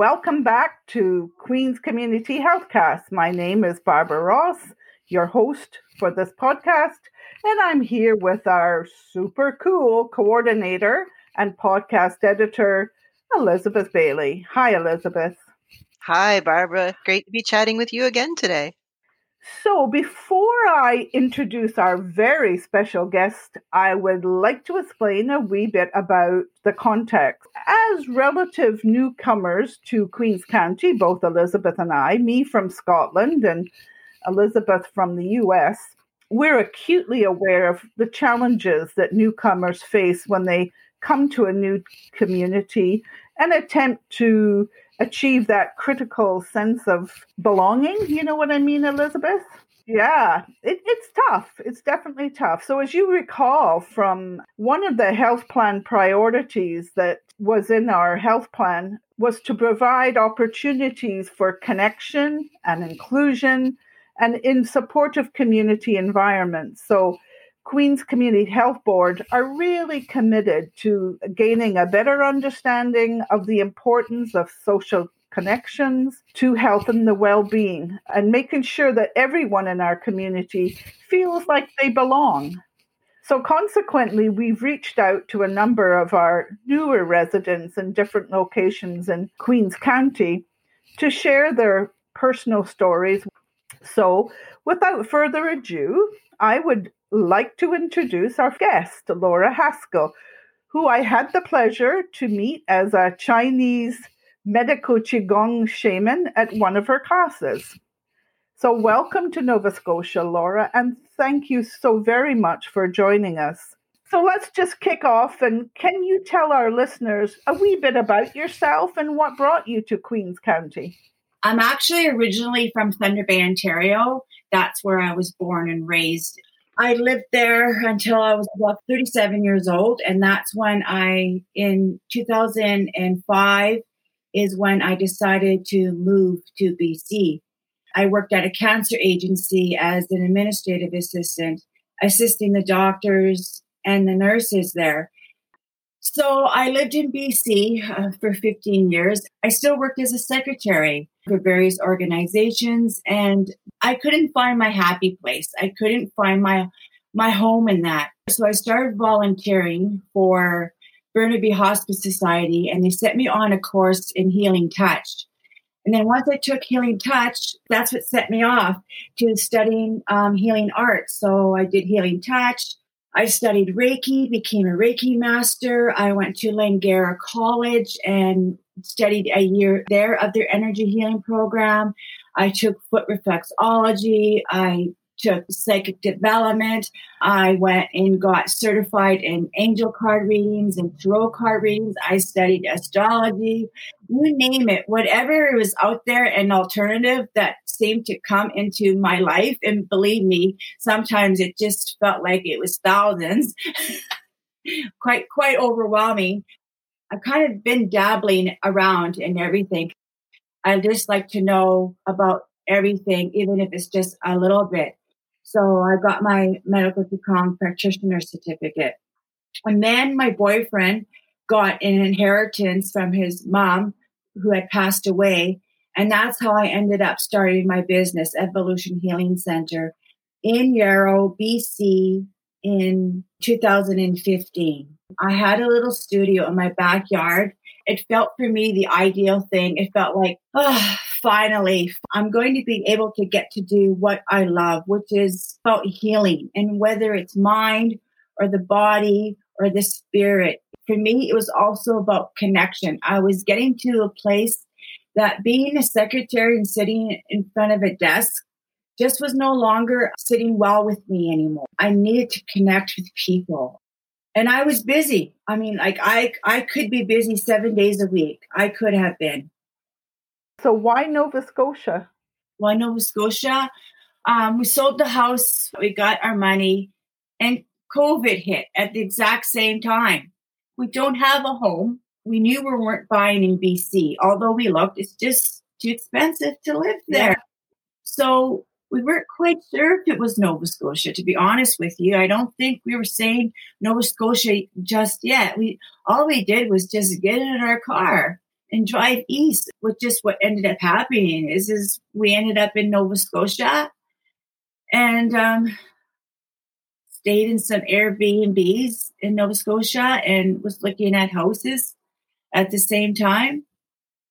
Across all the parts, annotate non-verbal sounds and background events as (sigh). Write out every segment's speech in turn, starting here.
Welcome back to Queen's Community Healthcast. My name is Barbara Ross, your host for this podcast, and I'm here with our super cool coordinator and podcast editor, Elizabeth Bailey. Hi, Elizabeth. Hi, Barbara. Great to be chatting with you again today. So, before I introduce our very special guest, I would like to explain a wee bit about the context. As relative newcomers to Queen's County, both Elizabeth and I, me from Scotland and Elizabeth from the US, we're acutely aware of the challenges that newcomers face when they come to a new community and attempt to achieve that critical sense of belonging. You know what I mean, Elizabeth? Yeah, it, it's tough. It's definitely tough. So, as you recall from one of the health plan priorities that was in our health plan, was to provide opportunities for connection and inclusion and in supportive community environments. So, Queen's Community Health Board are really committed to gaining a better understanding of the importance of social connections to health and the well-being and making sure that everyone in our community feels like they belong. So consequently, we've reached out to a number of our newer residents in different locations in Queens County to share their personal stories. So, without further ado, I would like to introduce our guest, Laura Haskell, who I had the pleasure to meet as a Chinese medical Qigong shaman at one of her classes. So, welcome to Nova Scotia, Laura, and thank you so very much for joining us. So, let's just kick off. And can you tell our listeners a wee bit about yourself and what brought you to Queen's County? I'm actually originally from Thunder Bay, Ontario. That's where I was born and raised. I lived there until I was about 37 years old. And that's when I, in 2005, is when I decided to move to BC. I worked at a cancer agency as an administrative assistant, assisting the doctors and the nurses there. So I lived in BC uh, for 15 years. I still worked as a secretary for various organizations and I couldn't find my happy place. I couldn't find my my home in that. So I started volunteering for Burnaby Hospice Society and they set me on a course in healing touch. And then once I took healing touch, that's what set me off to studying um, healing arts. So I did healing touch. I studied Reiki, became a Reiki master. I went to Langara College and studied a year there of their energy healing program. I took foot reflexology. I took psychic development. I went and got certified in angel card readings and tarot card readings. I studied astrology, you name it, whatever was out there, an alternative that seemed to come into my life. And believe me, sometimes it just felt like it was thousands. (laughs) quite, quite overwhelming. I've kind of been dabbling around in everything. I just like to know about everything, even if it's just a little bit. So I got my medical Qigong practitioner certificate. And then my boyfriend got an inheritance from his mom who had passed away. And that's how I ended up starting my business, Evolution Healing Center in Yarrow, BC in 2015. I had a little studio in my backyard. It felt for me the ideal thing. It felt like, oh, finally, I'm going to be able to get to do what I love, which is about healing. And whether it's mind or the body or the spirit, for me, it was also about connection. I was getting to a place that being a secretary and sitting in front of a desk just was no longer sitting well with me anymore. I needed to connect with people. And I was busy. I mean, like I I could be busy 7 days a week. I could have been. So why Nova Scotia? Why Nova Scotia? Um, we sold the house, we got our money, and COVID hit at the exact same time. We don't have a home. We knew we weren't buying in BC, although we looked, it's just too expensive to live there. Yeah. So we weren't quite sure if it was Nova Scotia, to be honest with you. I don't think we were saying Nova Scotia just yet. We all we did was just get in our car and drive east. Which just what ended up happening is is we ended up in Nova Scotia and um, stayed in some Airbnbs in Nova Scotia and was looking at houses at the same time.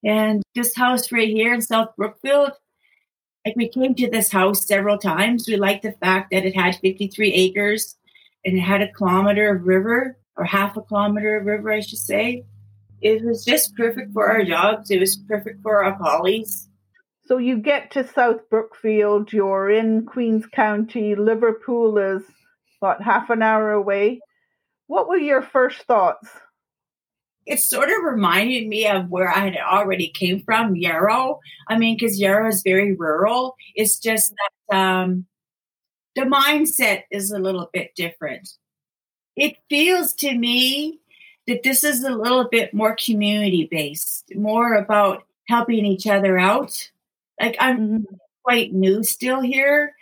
And this house right here in South Brookfield, like we came to this house several times. We liked the fact that it had 53 acres and it had a kilometer of river or half a kilometer of river, I should say. It was just perfect for our dogs. It was perfect for our collies. So you get to South Brookfield, you're in Queens County, Liverpool is about half an hour away. What were your first thoughts? It sort of reminded me of where I had already came from, Yarrow. I mean, because Yarrow is very rural. It's just that um, the mindset is a little bit different. It feels to me that this is a little bit more community based, more about helping each other out. Like I'm mm-hmm. quite new still here,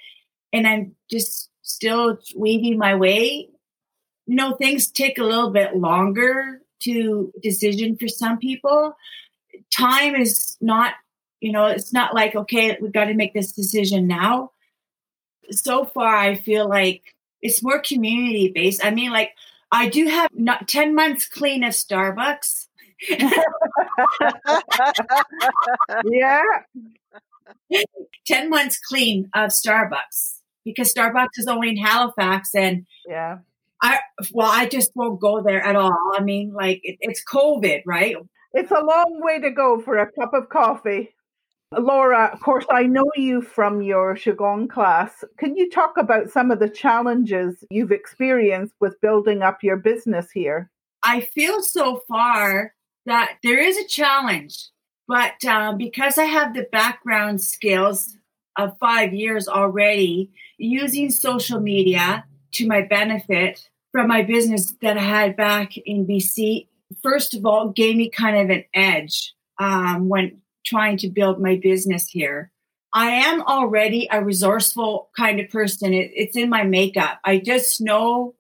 and I'm just still weaving my way. You know, things take a little bit longer to decision for some people. Time is not, you know, it's not like, okay, we've got to make this decision now. So far, I feel like it's more community based. I mean, like, I do have not 10 months clean of Starbucks. (laughs) yeah. (laughs) 10 months clean of Starbucks because Starbucks is only in Halifax and yeah. I well, I just won't go there at all. I mean, like it, it's COVID, right? It's a long way to go for a cup of coffee. Laura, of course, I know you from your Qigong class. Can you talk about some of the challenges you've experienced with building up your business here? I feel so far that there is a challenge, but uh, because I have the background skills of five years already using social media to my benefit from my business that I had back in BC. First of all, gave me kind of an edge um, when trying to build my business here. I am already a resourceful kind of person. It, it's in my makeup. I just know,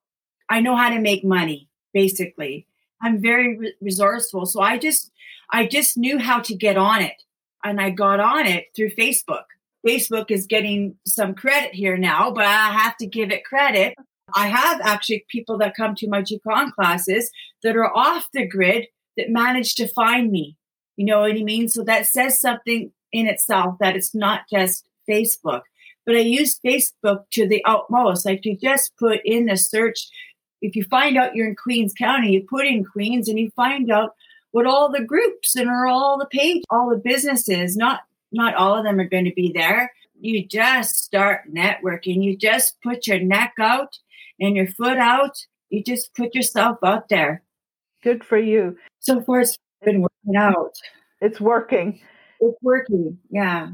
I know how to make money. Basically, I'm very re- resourceful. So I just, I just knew how to get on it, and I got on it through Facebook. Facebook is getting some credit here now, but I have to give it credit. I have actually people that come to my Qigong classes that are off the grid that manage to find me. You know what I mean? So that says something in itself that it's not just Facebook. But I use Facebook to the utmost. Like you just put in the search. If you find out you're in Queens County, you put in Queens and you find out what all the groups and all the page, all the businesses, not not all of them are going to be there. You just start networking. You just put your neck out and your foot out. You just put yourself out there. Good for you. So far, it's been working out. It's working. It's working. Yeah.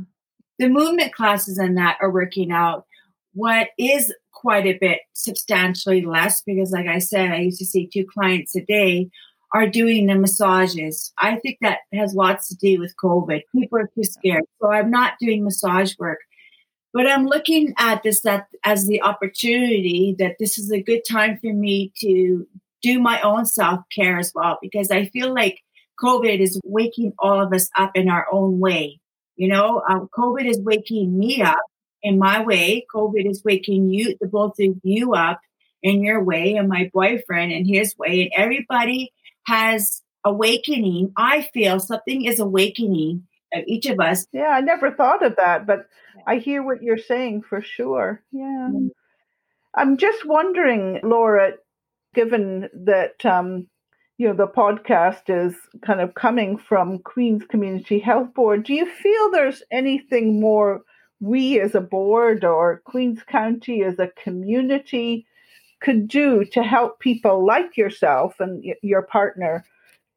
The movement classes and that are working out. What is quite a bit substantially less because, like I said, I used to see two clients a day are doing the massages. I think that has lots to do with COVID. People are too scared. So I'm not doing massage work. But I'm looking at this that as the opportunity that this is a good time for me to do my own self care as well, because I feel like COVID is waking all of us up in our own way. You know, um, COVID is waking me up in my way. COVID is waking you, the both of you up in your way, and my boyfriend in his way, and everybody has awakening. I feel something is awakening of each of us. Yeah, I never thought of that, but I hear what you're saying for sure. Yeah. Mm-hmm. I'm just wondering, Laura, given that um, you know the podcast is kind of coming from Queen's Community Health Board, do you feel there's anything more we as a board or Queens County as a community could do to help people like yourself and your partner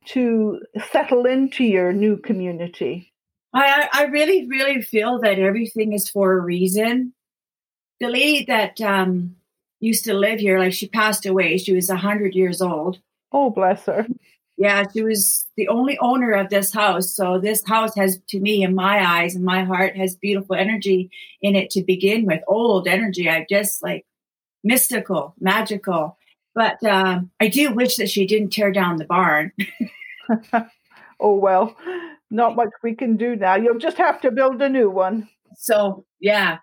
to settle into your new community? I, I really, really feel that everything is for a reason. The lady that um, used to live here, like she passed away, she was 100 years old. Oh, bless her. Yeah, she was the only owner of this house. So this house has, to me, in my eyes and my heart, has beautiful energy in it to begin with. Old energy. I just like mystical, magical. But um, I do wish that she didn't tear down the barn. (laughs) oh well, not much we can do now. You'll just have to build a new one. So yeah,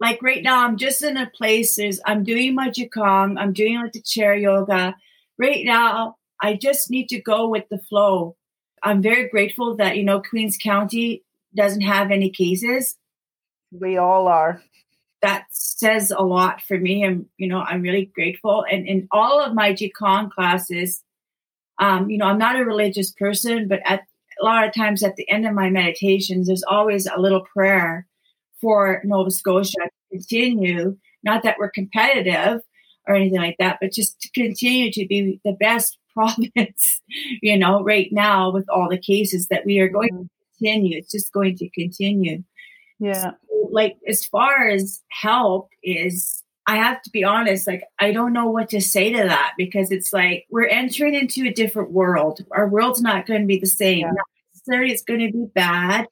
like right now, I'm just in a place. Is I'm doing my qigong. I'm doing like the chair yoga. Right now, I just need to go with the flow. I'm very grateful that you know Queens County doesn't have any cases. We all are. That says a lot for me. I'm, you know, I'm really grateful. And in all of my Qigong classes, um, you know, I'm not a religious person, but at a lot of times at the end of my meditations, there's always a little prayer for Nova Scotia to continue. Not that we're competitive or anything like that, but just to continue to be the best (laughs) province, you know, right now with all the cases that we are going mm-hmm. to continue. It's just going to continue. Yeah. Like, as far as help is, I have to be honest, like, I don't know what to say to that because it's like we're entering into a different world. Our world's not going to be the same. Yeah. Not necessarily it's going to be bad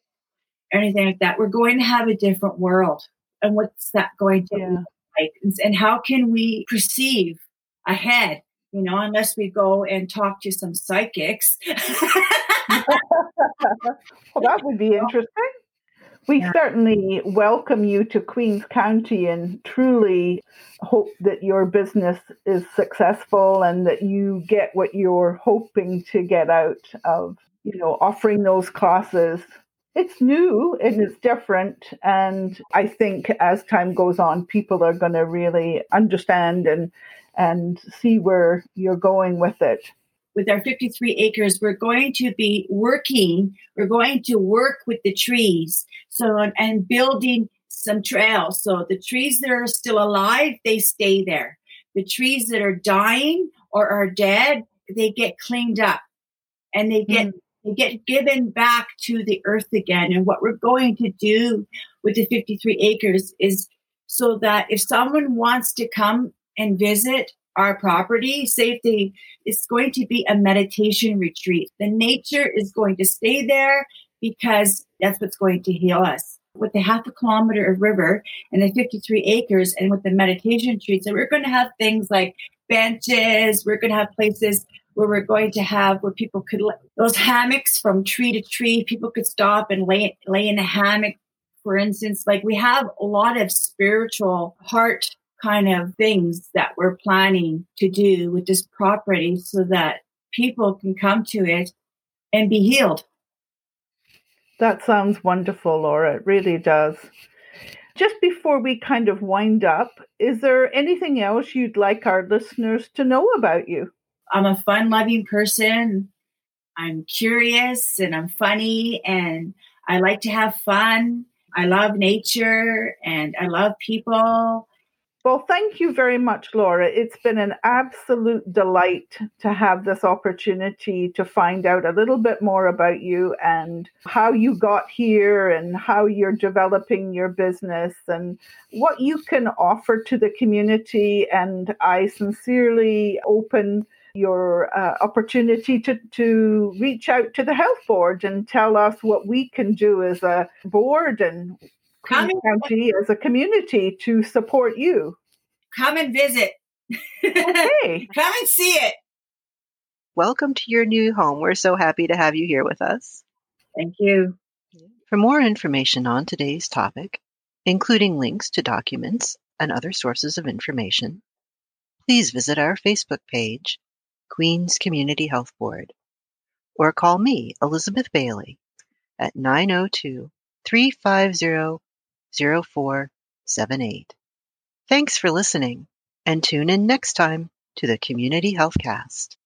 or anything like that. We're going to have a different world. And what's that going to yeah. look like? And, and how can we perceive ahead? You know, unless we go and talk to some psychics. (laughs) (laughs) well, that would be (laughs) interesting. We yeah. certainly welcome you to Queens County and truly hope that your business is successful and that you get what you're hoping to get out of, you know, offering those classes. It's new and it's different. And I think as time goes on, people are going to really understand and, and see where you're going with it with our 53 acres, we're going to be working, we're going to work with the trees. So, and building some trails. So the trees that are still alive, they stay there. The trees that are dying or are dead, they get cleaned up and they get, mm they get given back to the earth again. And what we're going to do with the 53 acres is so that if someone wants to come and visit our property, safety is going to be a meditation retreat. The nature is going to stay there because that's what's going to heal us. With the half a kilometer of river and the 53 acres and with the meditation retreats, so we're going to have things like benches, we're going to have places where we're going to have where people could those hammocks from tree to tree people could stop and lay lay in a hammock for instance like we have a lot of spiritual heart kind of things that we're planning to do with this property so that people can come to it and be healed. That sounds wonderful, Laura. It really does. Just before we kind of wind up, is there anything else you'd like our listeners to know about you? I'm a fun loving person. I'm curious and I'm funny and I like to have fun. I love nature and I love people well, thank you very much, Laura. It's been an absolute delight to have this opportunity to find out a little bit more about you and how you got here and how you're developing your business and what you can offer to the community. And I sincerely open your uh, opportunity to, to reach out to the health board and tell us what we can do as a board and Queen County as a community to support you. Come and visit. (laughs) Okay. Come and see it. Welcome to your new home. We're so happy to have you here with us. Thank you. For more information on today's topic, including links to documents and other sources of information, please visit our Facebook page, Queens Community Health Board, or call me, Elizabeth Bailey, at 902 350 0478. Thanks for listening, and tune in next time to the Community Healthcast.